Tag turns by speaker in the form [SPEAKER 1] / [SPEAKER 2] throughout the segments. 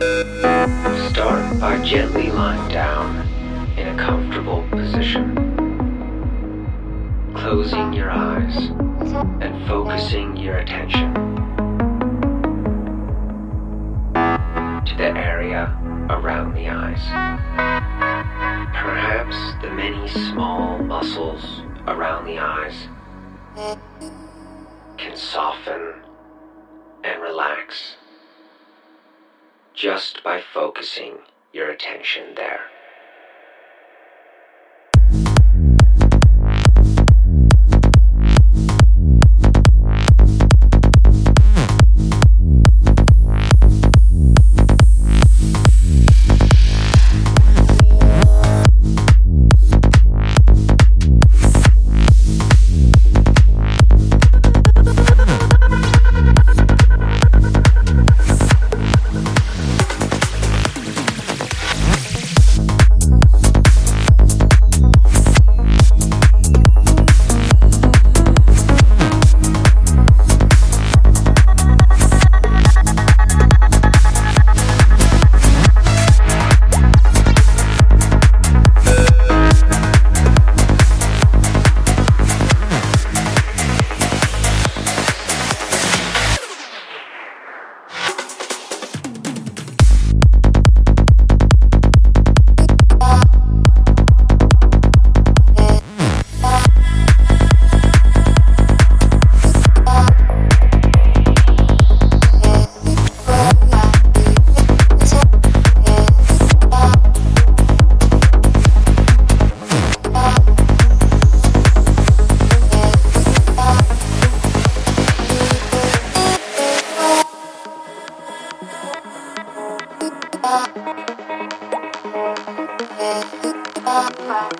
[SPEAKER 1] Start
[SPEAKER 2] by gently lying down in a comfortable position, closing your eyes and focusing your attention to the area around the eyes. Perhaps the many small muscles around the eyes can soften and relax just by focusing your attention there. Oh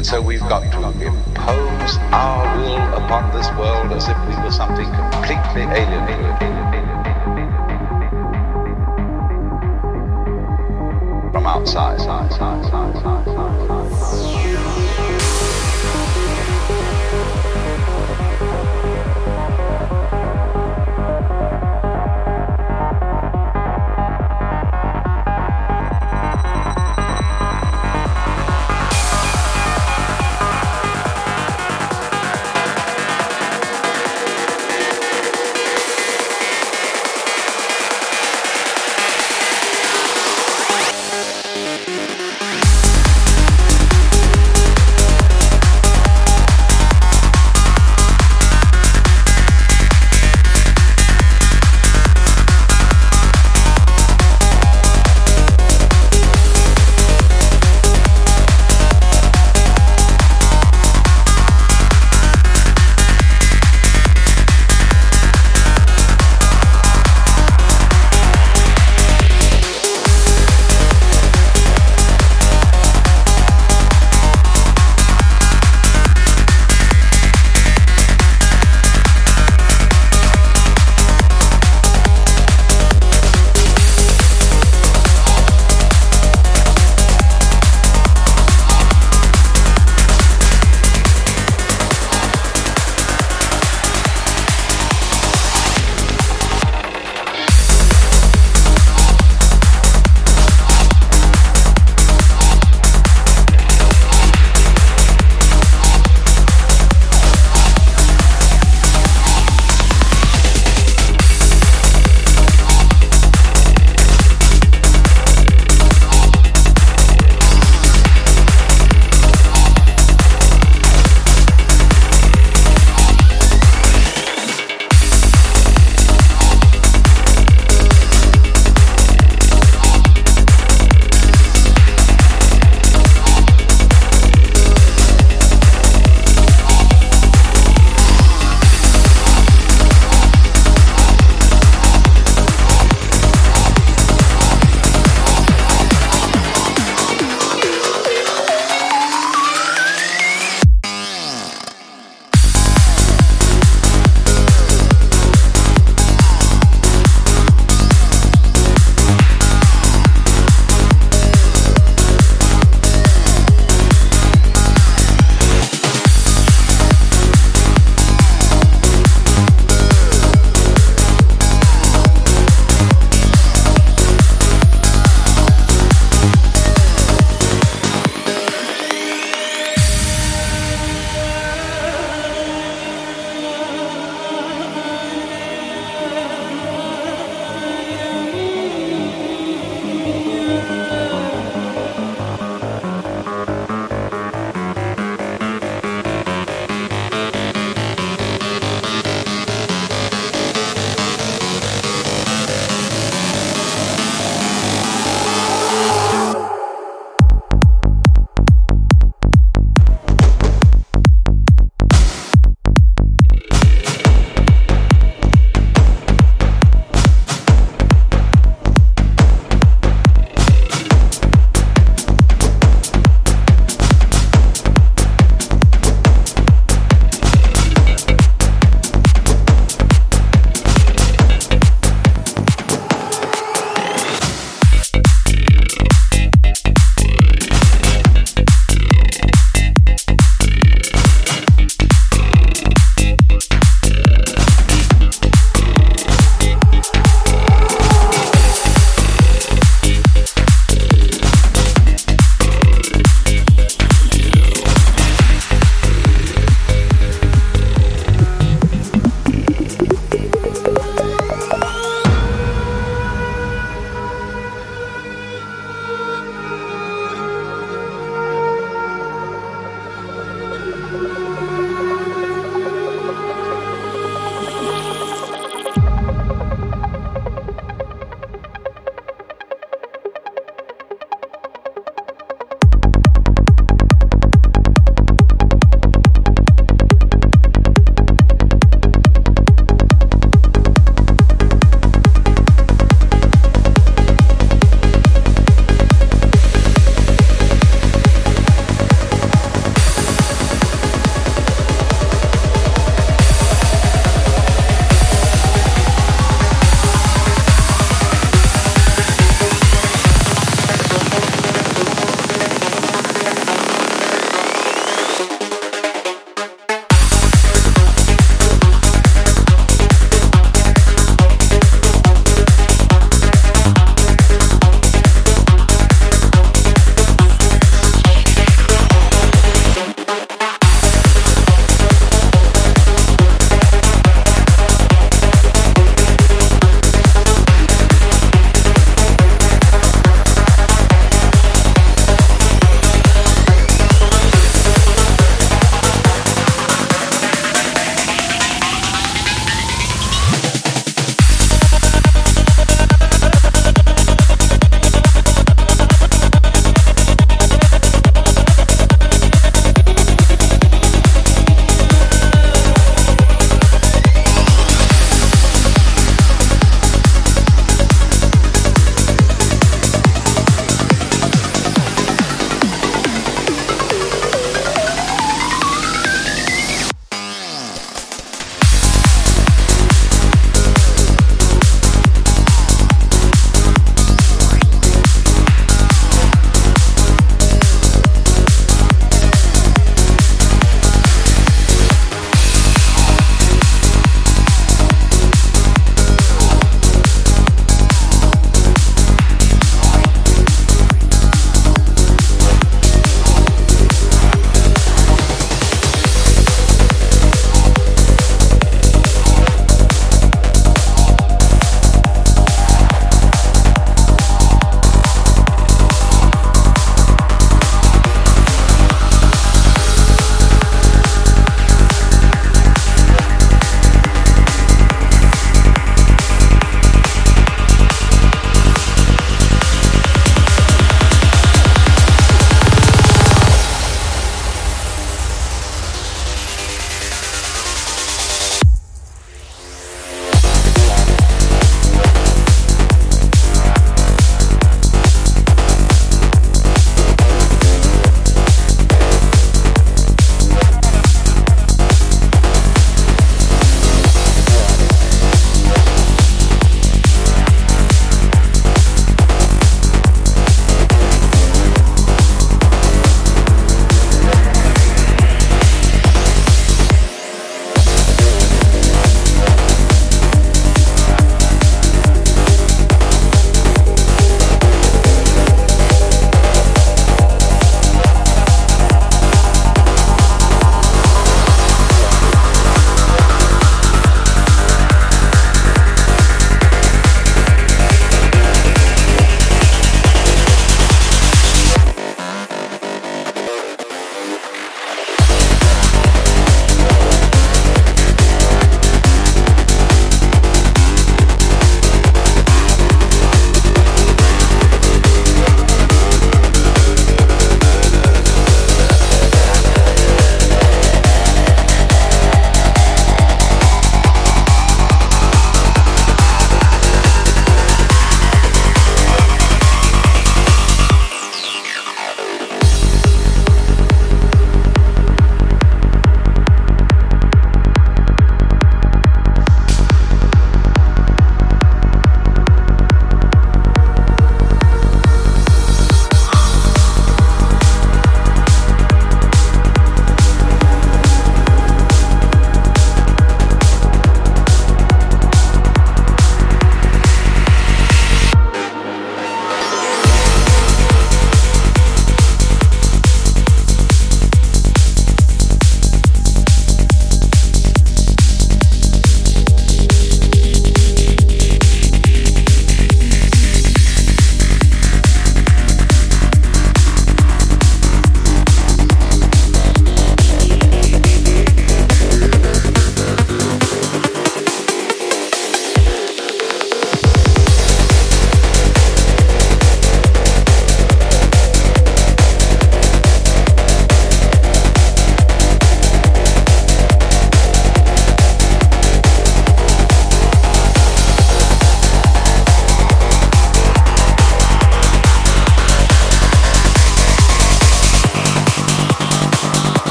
[SPEAKER 3] And so we've got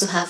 [SPEAKER 4] to have.